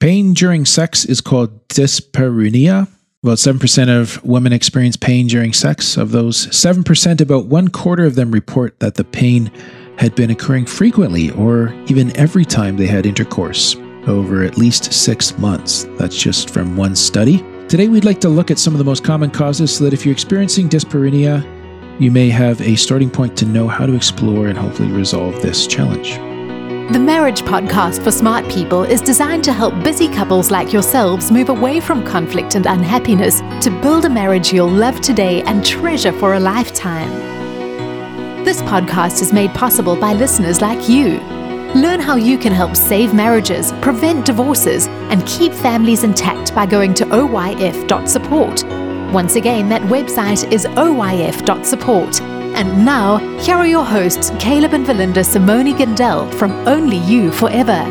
Pain during sex is called dyspareunia. About 7% of women experience pain during sex. Of those 7%, about one quarter of them report that the pain had been occurring frequently or even every time they had intercourse over at least six months. That's just from one study. Today, we'd like to look at some of the most common causes so that if you're experiencing dyspareunia, you may have a starting point to know how to explore and hopefully resolve this challenge. The Marriage Podcast for Smart People is designed to help busy couples like yourselves move away from conflict and unhappiness to build a marriage you'll love today and treasure for a lifetime. This podcast is made possible by listeners like you. Learn how you can help save marriages, prevent divorces, and keep families intact by going to oyf.support. Once again, that website is oyf.support. And now, here are your hosts, Caleb and Valinda Simonyi-Gindele from Only You Forever.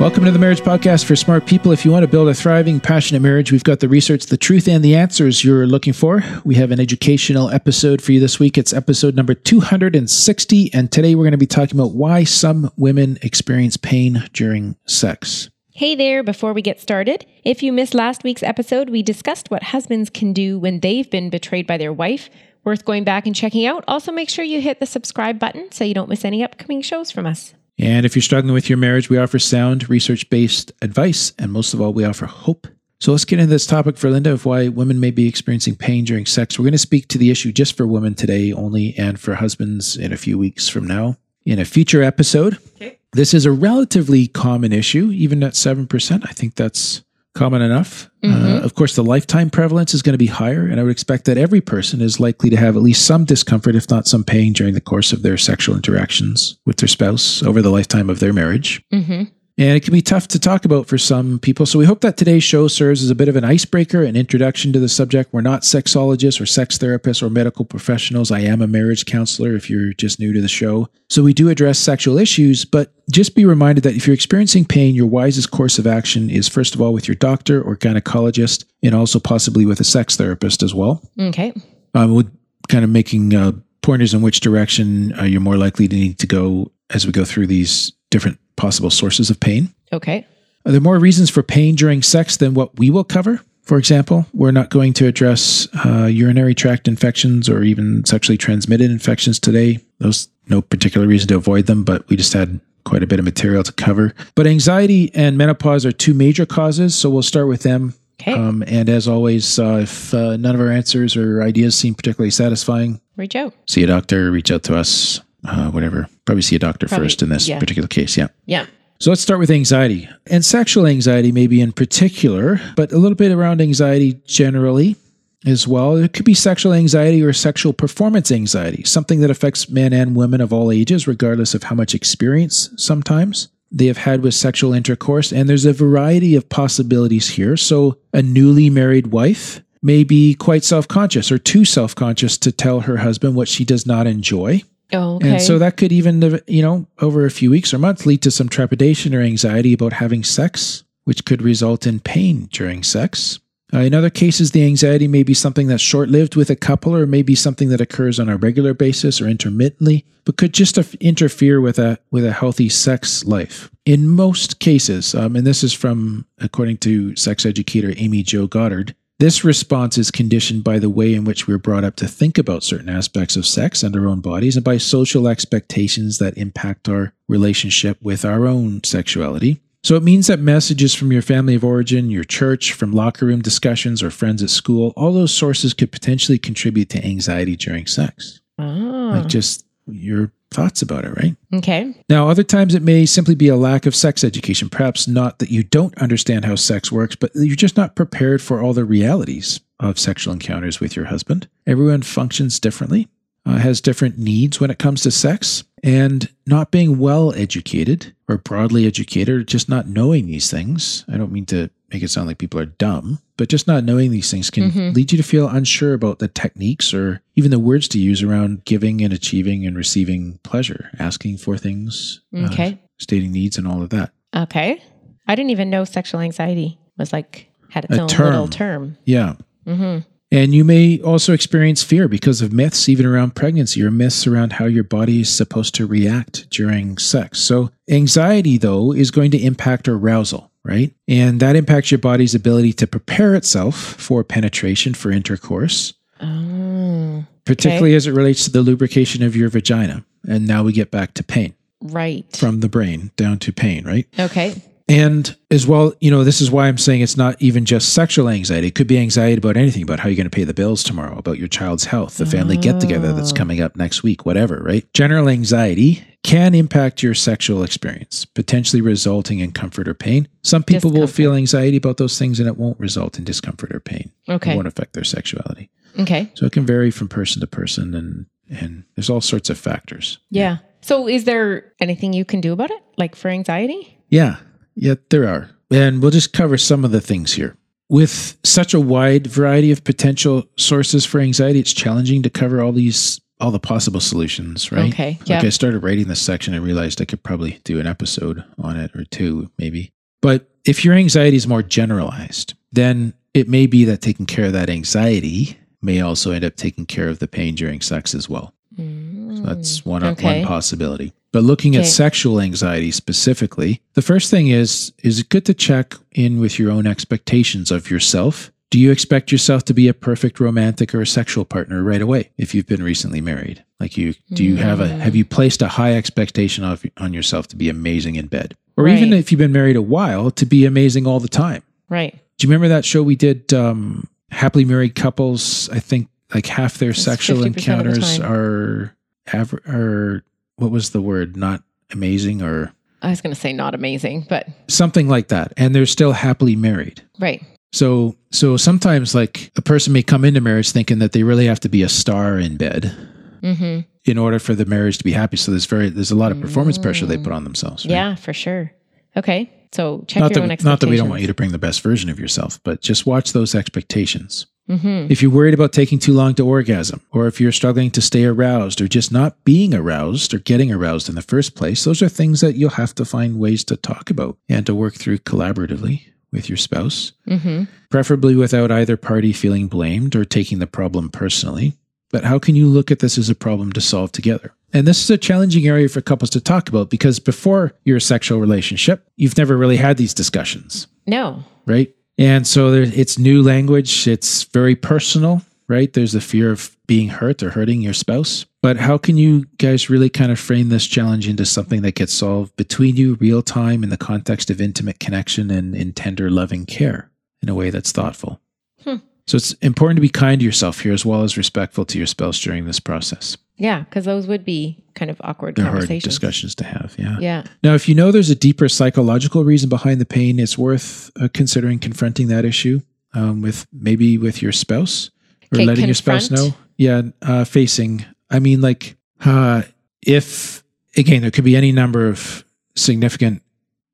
Welcome to the Marriage Podcast for Smart People. If you want to build a thriving, passionate marriage, we've got the research, the truth, and the answers you're looking for. We have an educational episode for you this week. It's episode number 260. And today we're going to be talking about why some women experience pain during sex. Hey there, before we get started, if you missed last week's episode, we discussed what husbands can do when they've been betrayed by their wife. Worth going back and checking out. Also, make sure you hit the subscribe button so you don't miss any upcoming shows from us. And if you're struggling with your marriage, we offer sound, research based advice, and most of all, we offer hope. So let's get into this topic Valinda of why women may be experiencing pain during sex. We're going to speak to the issue just for women today only, and for husbands in a few weeks from now in a future episode. Okay. This is a relatively common issue, even at 7%. I think that's common enough. Uh, mm-hmm. Uh, of course, the lifetime prevalence is going to be higher, and I would expect that every person is likely to have at least some discomfort, if not some pain, during the course of their sexual interactions with their spouse over the lifetime of their marriage. Mm-hmm. And it can be tough to talk about for some people. So we hope that today's show serves as a bit of an icebreaker, an introduction to the subject. We're not sexologists or sex therapists or medical professionals. I am a marriage counselor if you're just new to the show. So we do address sexual issues, but just be reminded that if you're experiencing pain, your wisest course of action is first of all with your doctor or gynecologist and also possibly with a sex therapist as well. Okay. Um, with kind of making uh, pointers in which direction uh, you're more likely to need to go as we go through these different possible sources of pain. Okay. Are there more reasons for pain during sex than what we will cover? For example, we're not going to address uh, urinary tract infections or even sexually transmitted infections today. Those no particular reason to avoid them, but we just had quite a bit of material to cover. But anxiety and menopause are two major causes, so we'll start with them. Okay. Um, and as always, uh, if uh, none of our answers or ideas seem particularly satisfying, reach out. See a doctor. Reach out to us uh, whatever. Probably see a doctor Probably, first in this yeah. particular case. Yeah. Yeah. So let's start with anxiety and sexual anxiety, maybe in particular, but a little bit around anxiety generally as well. It could be sexual anxiety or sexual performance anxiety, something that affects men and women of all ages, regardless of how much experience sometimes they have had with sexual intercourse. And there's a variety of possibilities here. So, a newly married wife may be quite self conscious or too self conscious to tell her husband what she does not enjoy. Oh, okay. And so that could even, you know, over a few weeks or months lead to some trepidation or anxiety about having sex, which could result in pain during sex. Uh, in other cases, the anxiety may be something that's short lived with a couple or maybe something that occurs on a regular basis or intermittently, but could just interfere with a, with a healthy sex life. In most cases, um, and this is from, according to sex educator Amy Jo Goddard, this response is conditioned by the way in which we're brought up to think about certain aspects of sex and our own bodies and by social expectations that impact our relationship with our own sexuality. So it means that messages from your family of origin, your church, from locker room discussions, or friends at school, all those sources could potentially contribute to anxiety during sex. Oh. Like just your thoughts about it, right? Okay. Now, other times it may simply be a lack of sex education. Perhaps not that you don't understand how sex works, but you're just not prepared for all the realities of sexual encounters with your husband. Everyone functions differently, uh, has different needs when it comes to sex, and not being well educated or broadly educated, or just not knowing these things. I don't mean to make it sound like people are dumb, but just not knowing these things can mm-hmm. lead you to feel unsure about the techniques or even the words to use around giving and achieving and receiving pleasure, asking for things, uh, okay, uh, stating needs, and all of that. Okay, I didn't even know sexual anxiety was like had its a own term. little term. Yeah. Mm-hmm. And you may also experience fear because of myths, even around pregnancy, or myths around how your body is supposed to react during sex. So, anxiety, though, is going to impact arousal, right? And that impacts your body's ability to prepare itself for penetration, for intercourse, Oh, particularly as it relates to the lubrication of your vagina. And now we get back to pain right. from the brain down to pain, right? okay. And as well, you know, this is why I'm saying it's not even just sexual anxiety. It could be anxiety about anything, about how you're going to pay the bills tomorrow, about your child's health, the family get together that's oh. coming up next week, whatever, right? General anxiety can impact your sexual experience, potentially resulting in comfort or pain. Some people will feel anxiety about those things and it won't result in discomfort or pain. Okay. It won't affect their sexuality. Okay. So it can vary from person to person and and there's all sorts of factors. Yeah. So, is there anything you can do about it, like for anxiety? Yeah, yeah, there are. And we'll just cover some of the things here. With such a wide variety of potential sources for anxiety, it's challenging to cover all these all the possible solutions, right? Okay, Like yeah. I started writing this section and realized I could probably do an episode on it or two, maybe. But if your anxiety is more generalized, then it may be that taking care of that anxiety may also end up taking care of the pain during sex as well. Mm. So that's one, Okay. one possibility. But looking at sexual anxiety specifically, the first thing is is it good to check in with your own expectations of yourself? Do you expect yourself to be a perfect romantic or a sexual partner right away if you've been recently married? Like you do you have a have you placed a high expectation of on yourself to be amazing in bed? Or even if you've been married a while to be amazing all the time? Right. Do you remember that show we did um happily married couples, I think like half their It's sexual 50% the encounters are aver- or what was the word? Not amazing or I was going to say not amazing, but something like that. And they're still happily married. right. So so sometimes like a person may come into marriage thinking that they really have to be a star in bed Mm-hmm. in order for the marriage to be happy. So there's very there's a lot of performance pressure they put on themselves. right? Yeah, for sure. Okay. So check Not your own that, expectations. not that we don't want you to bring the best version of yourself, but just watch those expectations. Mm-hmm. If you're worried about taking too long to orgasm, or if you're struggling to stay aroused, or just not being aroused or getting aroused in the first place, those are things that you'll have to find ways to talk about and to work through collaboratively with your spouse, Mm-hmm. preferably without either party feeling blamed or taking the problem personally. But how can you look at this as a problem to solve together? And this is a challenging area for couples to talk about because before your sexual relationship, you've never really had these discussions No. right? And so there, it's new language. It's very personal, right? There's the fear of being hurt or hurting your spouse. But how can you guys really kind of frame this challenge into something that gets solved between you real time in the context of intimate connection and in tender, loving care in a way that's thoughtful? Hmm. So it's important to be kind to yourself here as well as respectful to your spouse during this process. Yeah, because those would be kind of awkward They're hard conversations. discussions to have. Yeah. Yeah. Now, if you know there's a deeper psychological reason behind the pain, it's worth uh, considering confronting that issue um, with maybe with your spouse or Okay, letting your spouse know. Yeah, uh, facing. I mean, like, uh, if again, there could be any number of significant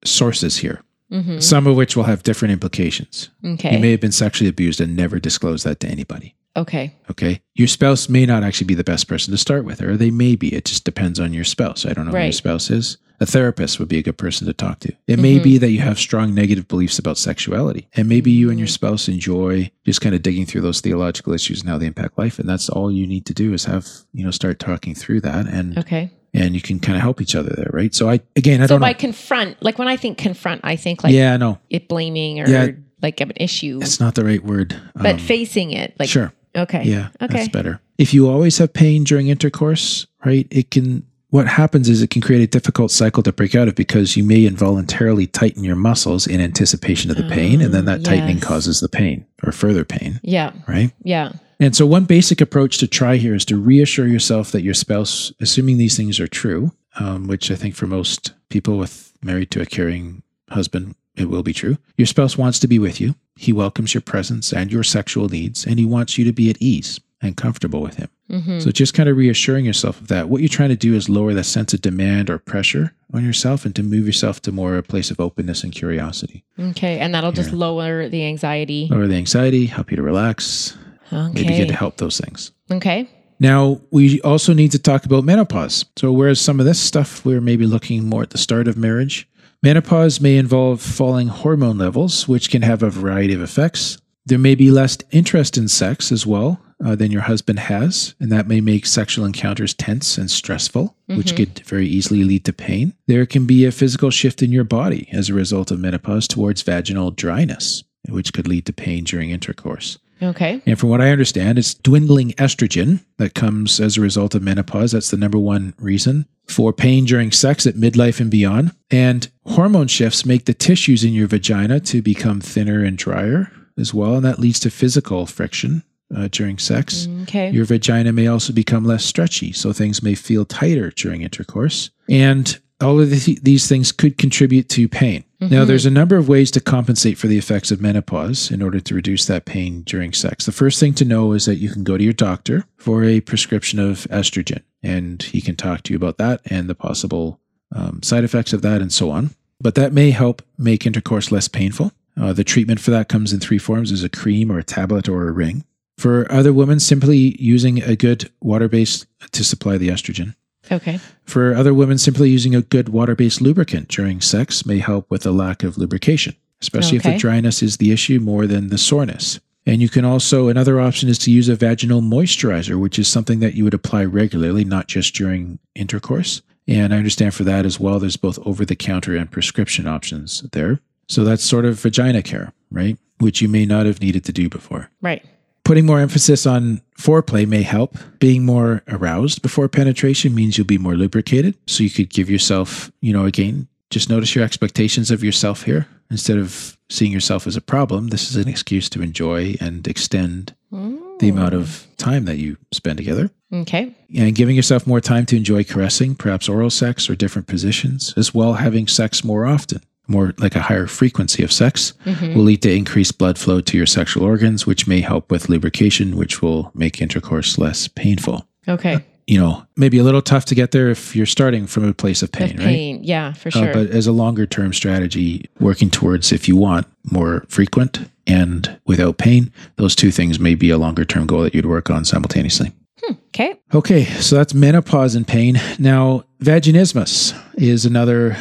sources here, Mm-hmm. some of which will have different implications. Okay. You may have been sexually abused and never disclosed that to anybody. Okay. Okay. Your spouse may not actually be the best person to start with, or they may be. It just depends on your spouse. I don't know who your spouse is. A therapist would be a good person to talk to. It may Mm-hmm. be that you have strong negative beliefs about sexuality, and maybe you and your Mm-hmm. spouse enjoy just kind of digging through those theological issues and how they impact life. And that's all you need to do is have, you know, start talking through that and, Okay. and you can kind of help each other there. Right. So I, again, I So don't by know. confront, like when I think confront, I think like yeah, no, it blaming or Yeah. like an issue, it's not the right word. but Um, facing it, like sure. Okay, Yeah, okay, that's better. If you always have pain during intercourse, right, it can what happens is it can create a difficult cycle to break out of because you may involuntarily tighten your muscles in anticipation of the pain and then that tightening Ah, causes the pain or further pain, yeah, right? yeah, And so one basic approach to try here is to reassure yourself that your spouse, assuming these things are true, um, which I think for most people with married to a caring husband, it will be true. Your spouse wants to be with you. He welcomes your presence and your sexual needs, and he wants you to be at ease and comfortable with him. hmm So just kind of reassuring yourself of that. What you're trying to do is lower that sense of demand or pressure on yourself and to move yourself to more a place of openness and curiosity. okay, and that'll just lower the anxiety. Lower the anxiety, help you to relax, maybe Okay, get to help those things. okay, Now, we also need to talk about menopause. So, whereas some of this stuff we're maybe looking more at the start of marriage, menopause may involve falling hormone levels, which can have a variety of effects. There may be less interest in sex as well uh, than your husband has, and that may make sexual encounters tense and stressful, which could very easily lead to pain. There can be a physical shift in your body as a result of menopause towards vaginal dryness, which could lead to pain during intercourse. Okay. And from what I understand, it's dwindling estrogen that comes as a result of menopause. That's the number one reason for pain during sex at midlife and beyond. And hormone shifts make the tissues in your vagina to become thinner and drier as well. And that leads to physical friction uh, during sex. Okay. Your vagina may also become less stretchy, so things may feel tighter during intercourse. And all of the, these things could contribute to pain. Now, there's a number of ways to compensate for the effects of menopause in order to reduce that pain during sex. The first thing to know is that you can go to your doctor for a prescription of estrogen, and he can talk to you about that and the possible um, side effects of that and so on. But that may help make intercourse less painful. Uh, the treatment for that comes in three forms: is a cream or a tablet or a ring. For other women, simply using a good water base to supply the estrogen. Okay. For other women, simply using a good water based lubricant during sex may help with a lack of lubrication, especially if the dryness is the issue more than the soreness. And you can also, another option is to use a vaginal moisturizer, which is something that you would apply regularly, not just during intercourse. And I understand for that as well, there's both over the counter and prescription options there. So that's sort of vagina care, right? Which you may not have needed to do before. Right. Putting more emphasis on foreplay may help. Being more aroused before penetration means you'll be more lubricated. So you could give yourself, you know, again, just notice your expectations of yourself here. Instead of seeing yourself as a problem, this is an excuse to enjoy and extend the amount of time that you spend together. Okay. And giving yourself more time to enjoy caressing, perhaps oral sex or different positions, as well having sex more often, more like a higher frequency of sex, mm-hmm. will lead to increased blood flow to your sexual organs, which may help with lubrication, which will make intercourse less painful. Okay. Uh, you know, maybe a little tough to get there if you're starting from a place of pain, Of right? Yeah, for Uh, sure. but as a longer term strategy, working towards, if you want, more frequent and without pain, those two things may be a longer term goal that you'd work on simultaneously. Hmm, okay. Okay, so that's menopause and pain. Now, vaginismus is another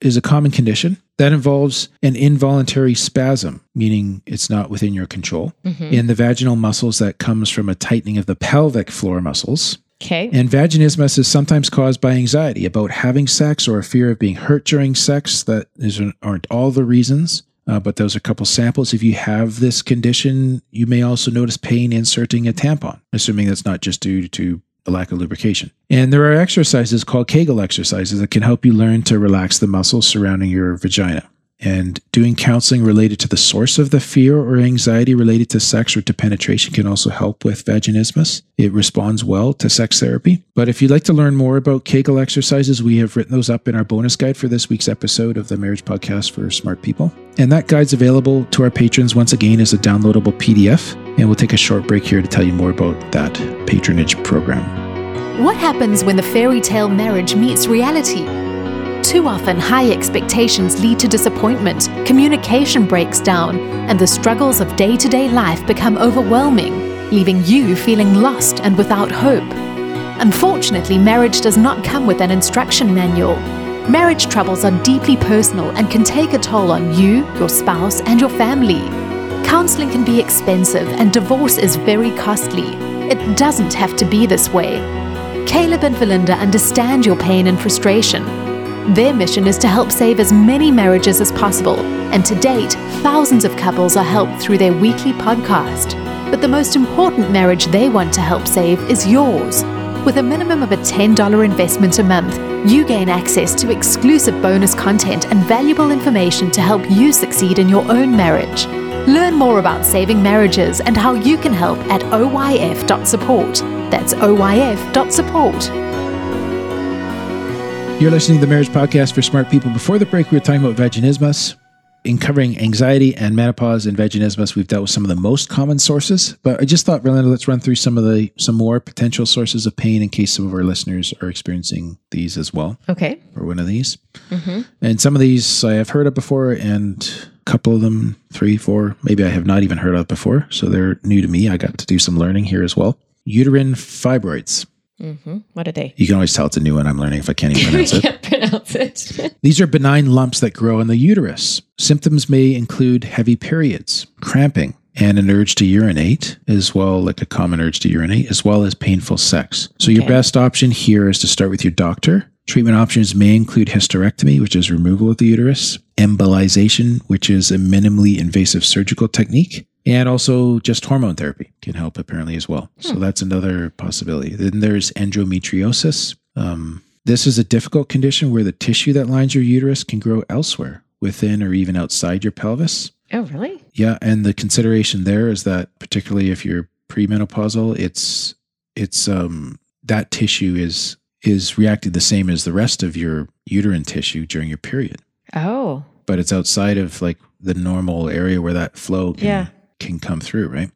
is a common condition that involves an involuntary spasm, meaning it's not within your control, in the vaginal muscles that comes from a tightening of the pelvic floor muscles. Okay. And vaginismus is sometimes caused by anxiety about having sex or a fear of being hurt during sex. That isn't, aren't all the reasons, uh, but those are a couple samples. If you have this condition, you may also notice pain inserting a tampon, assuming that's not just due to a lack of lubrication. And there are exercises called Kegel exercises that can help you learn to relax the muscles surrounding your vagina. And doing counseling related to the source of the fear or anxiety related to sex or to penetration can also help with vaginismus. It responds well to sex therapy. But if you'd like to learn more about Kegel exercises, we have written those up in our bonus guide for this week's episode of the Marriage Podcast for Smart People. And that guide's available to our patrons once again as a downloadable PDF. And we'll take a short break here to tell you more about that patronage program. What happens when the fairy tale marriage meets reality? Too often, high expectations lead to disappointment, communication breaks down, and the struggles of day to day life become overwhelming, leaving you feeling lost and without hope. Unfortunately, marriage does not come with an instruction manual. Marriage troubles are deeply personal and can take a toll on you, your spouse, and your family. Counseling can be expensive and divorce is very costly. It doesn't have to be this way. Caleb and Valinda understand your pain and frustration. Their mission is to help save as many marriages as possible, and to date, thousands of couples are helped through their weekly podcast. But the most important marriage they want to help save is yours. With a minimum of a $10 investment a month, you gain access to exclusive bonus content and valuable information to help you succeed in your own marriage. Learn more about saving marriages and how you can help at oyf.support. That's oyf.support. You're listening to the Marriage Podcast for Smart People. Before the break, we were talking about vaginismus. In covering anxiety and menopause and vaginismus, we've dealt with some of the most common sources. But I just thought, Valinda, let's run through some of the some more potential sources of pain in case some of our listeners are experiencing these as well, Okay. or one of these. Mm-hmm. And some of these I have heard of before, and a couple of them, three, four, maybe I have not even heard of before. So they're new to me. I got to do some learning here as well. Uterine fibroids. Mm-hmm. What are they? You can always tell it's a new one. I'm learning if I can't even pronounce it. can't pronounce it. These are benign lumps that grow in the uterus. Symptoms may include heavy periods, cramping, and an urge to urinate, as well, like a common urge to urinate, as well as painful sex. So, your best option here is to start with your doctor. Treatment options may include hysterectomy, which is removal of the uterus, embolization, which is a minimally invasive surgical technique, and also just hormone therapy can help apparently as well. So, that's another possibility. Then there's endometriosis. Um, this is a difficult condition where the tissue that lines your uterus can grow elsewhere, within or even outside your pelvis. Oh, really? Yeah, and the consideration there is that particularly if you're premenopausal, it's it's um that tissue is is reacting the same as the rest of your uterine tissue during your period, Oh, but it's outside of like the normal area where that flow can Yeah. Can come through, right?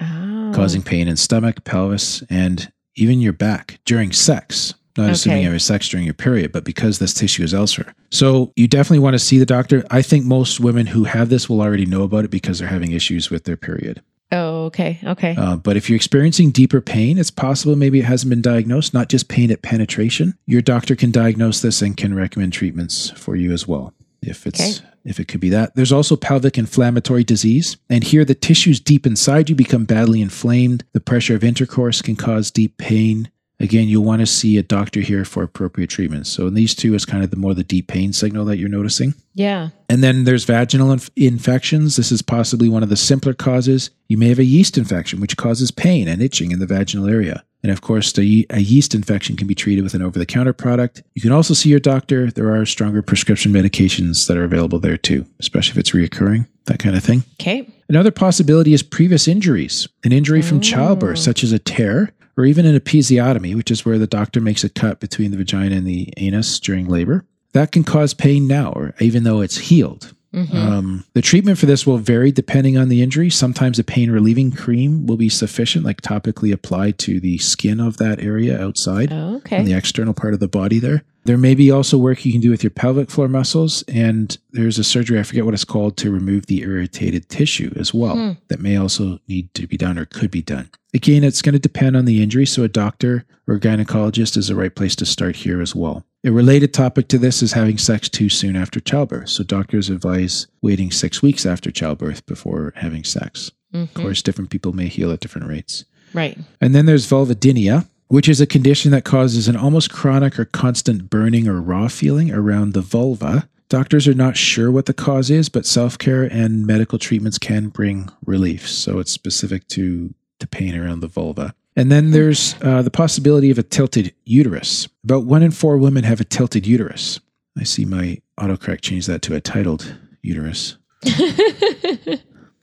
oh. Causing pain in stomach, pelvis, and even your back during sex. Not assuming Okay. you have sex during your period, but because this tissue is elsewhere. So you definitely want to see the doctor. I think most women who have this will already know about it because they're having issues with their period. Oh, okay. Okay. Uh, but if you're experiencing deeper pain, it's possible maybe it hasn't been diagnosed, not just pain at penetration. Your doctor can diagnose this and can recommend treatments for you as well. If it's Okay. If it could be that. There's also pelvic inflammatory disease. And here the tissues deep inside you become badly inflamed. The pressure of intercourse can cause deep pain. Again, you'll want to see a doctor here for appropriate treatment. So in these two is kind of the more the deep pain signal that you're noticing. yeah. And then there's vaginal inf- infections. This is possibly one of the simpler causes. You may have a yeast infection, which causes pain and itching in the vaginal area. And of course, the, a yeast infection can be treated with an over the counter product. You can also see your doctor. There are stronger prescription medications that are available there too, especially if it's reoccurring, that kind of thing. Okay. Another possibility is previous injuries, an injury from childbirth, such as a tear, or even an episiotomy, which is where the doctor makes a cut between the vagina and the anus during labor. That can cause pain now, or even though it's healed. Um, the treatment for this will vary depending on the injury. Sometimes a pain relieving cream will be sufficient, like topically applied to the skin of that area outside Oh, on the external part of the body there. There may be also work you can do with your pelvic floor muscles, and there's a surgery, I forget what it's called, to remove the irritated tissue as well. Hmm. That may also need to be done or could be done. Again, it's going to depend on the injury, so a doctor or a gynecologist is the right place to start here as well. A related topic to this is having sex too soon after childbirth. So doctors advise waiting six weeks after childbirth before having sex. Of mm-hmm. course, different people may heal at different rates. Right. And then there's vulvodynia, which is a condition that causes an almost chronic or constant burning or raw feeling around the vulva. Doctors are not sure what the cause is, but self care and medical treatments can bring relief. So it's specific to the pain around the vulva. And then there's uh, the possibility of a tilted uterus. About one in four women have a tilted uterus. I see my autocorrect change that to a titled uterus.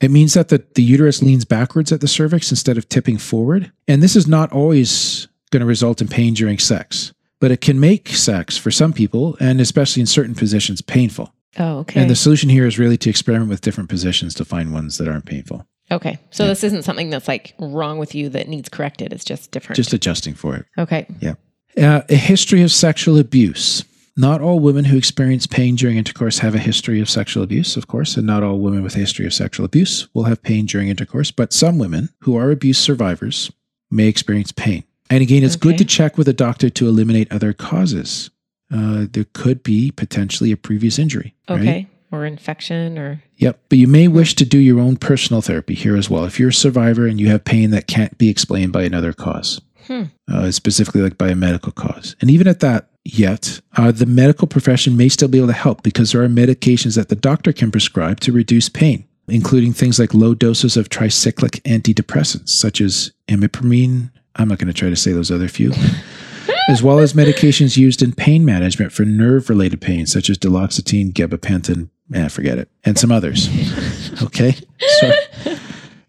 It means that the, the uterus leans backwards at the cervix instead of tipping forward. And this is not always going to result in pain during sex, but it can make sex for some people, and especially in certain positions, painful. Oh, okay. And the solution here is really to experiment with different positions to find ones that aren't painful. okay. So this isn't something that's like wrong with you that needs corrected. It's just different. Just adjusting for it. okay. Yeah. Uh, a history of sexual abuse. Not all women who experience pain during intercourse have a history of sexual abuse, of course, and not all women with a history of sexual abuse will have pain during intercourse, but some women who are abuse survivors may experience pain. And again, it's good to check with a doctor to eliminate other causes. Uh, there could be potentially a previous injury. right? Okay. Or infection or Yep. But you may wish to do your own personal therapy here as well. If you're a survivor and you have pain that can't be explained by another cause, Hmm. uh, specifically like by a medical cause. And even at that, yet, uh, the medical profession may still be able to help because there are medications that the doctor can prescribe to reduce pain, including things like low doses of tricyclic antidepressants, such as imipramine. I'm not going to try to say those other few. as well as medications used in pain management for nerve related pain, such as duloxetine, gabapentin, eh, forget it, and some others. okay. So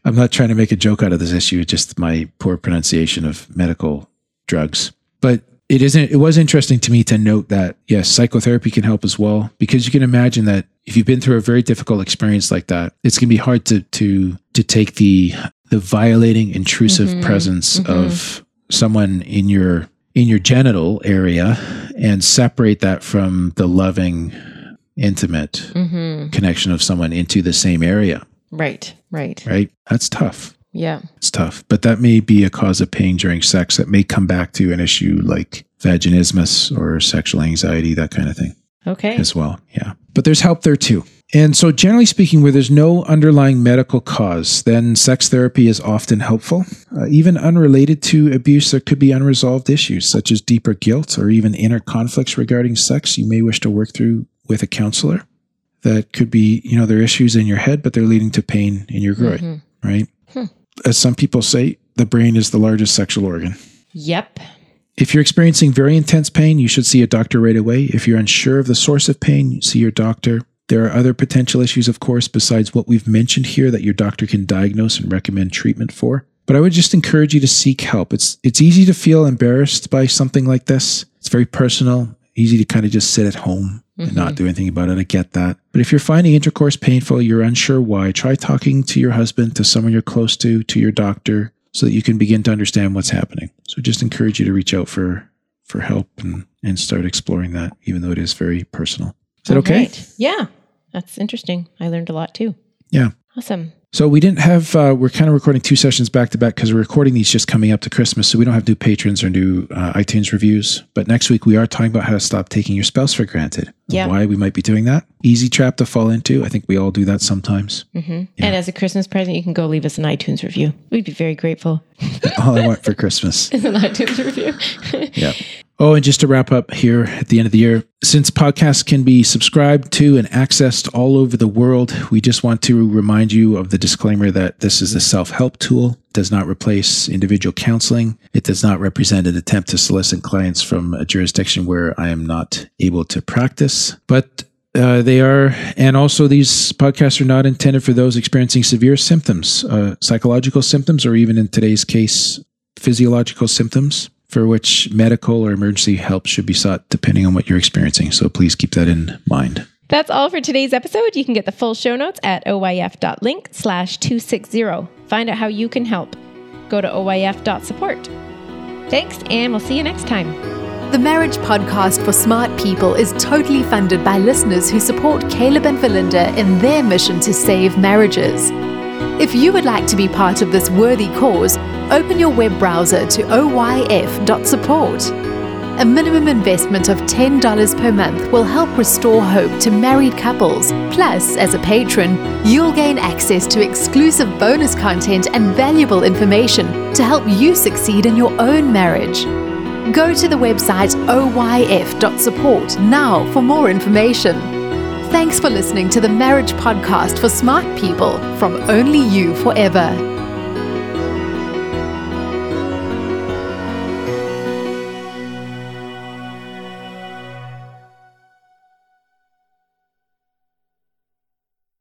I'm not trying to make a joke out of this issue, just my poor pronunciation of medical drugs. But it isn't it was interesting to me to note that yes, psychotherapy can help as well, because you can imagine that if you've been through a very difficult experience like that, it's gonna be hard to to to take the the violating, intrusive presence of someone in your in your genital area and separate that from the loving, intimate Mm-hmm. connection of someone into the same area, Right. Right. right? That's tough. Yeah. It's tough. But that may be a cause of pain during sex that may come back to an issue like vaginismus or sexual anxiety, that kind of thing Okay. as well. Yeah. But there's help there too. And so, generally speaking, where there's no underlying medical cause, then sex therapy is often helpful. Uh, even unrelated to abuse, there could be unresolved issues such as deeper guilt or even inner conflicts regarding sex you may wish to work through with a counselor. That could be, you know, there are issues in your head, but they're leading to pain in your groin, right? As some people say, the brain is the largest sexual organ. Yep. If you're experiencing very intense pain, you should see a doctor right away. If you're unsure of the source of pain, see your doctor. There are other potential issues, of course, besides what we've mentioned here that your doctor can diagnose and recommend treatment for. But I would just encourage you to seek help. It's it's easy to feel embarrassed by something like this. It's very personal, easy to kind of just sit at home and not mm-hmm. do anything about it. I get that. But if you're finding intercourse painful, you're unsure why, try talking to your husband, to someone you're close to, to your doctor, so that you can begin to understand what's happening. So just encourage you to reach out for for help and, and start exploring that, even though it is very personal. Is that okay? Right. Yeah. That's interesting. I learned a lot too. Yeah. Awesome. So we didn't have. Uh, we're kind of recording two sessions back to back because we're recording these just coming up to Christmas, so we don't have new patrons or new uh, iTunes reviews. But next week we are talking about how to stop taking your spouse for granted. Yeah. Why we might be doing that. Easy trap to fall into. I think we all do that sometimes. And as a Christmas present, you can go leave us an iTunes review. We'd be very grateful. all I want for Christmas. Is an iTunes review. Yeah. Oh, and just to wrap up here at the end of the year, since podcasts can be subscribed to and accessed all over the world, we just want to remind you of the disclaimer that this is a self help tool, does not replace individual counseling. It does not represent an attempt to solicit clients from a jurisdiction where I am not able to practice. But uh, they are, and also these podcasts are not intended for those experiencing severe symptoms, uh, psychological symptoms, or even in today's case, physiological symptoms for which medical or emergency help should be sought depending on what you're experiencing. So please keep that in mind. That's all for today's episode. You can get the full show notes at oyf.link slash 260. Find out how you can help. Go to oyf.support. Thanks, and we'll see you next time. The Marriage Podcast for Smart People is totally funded by listeners who support Caleb and Valinda in their mission to save marriages. If you would like to be part of this worthy cause, open your web browser to oyf.support. A minimum investment of $10 per month will help restore hope to married couples. Plus, as a patron, you'll gain access to exclusive bonus content and valuable information to help you succeed in your own marriage. Go to the website oyf.support now for more information. Thanks for listening to the Marriage Podcast for Smart People from Only You Forever.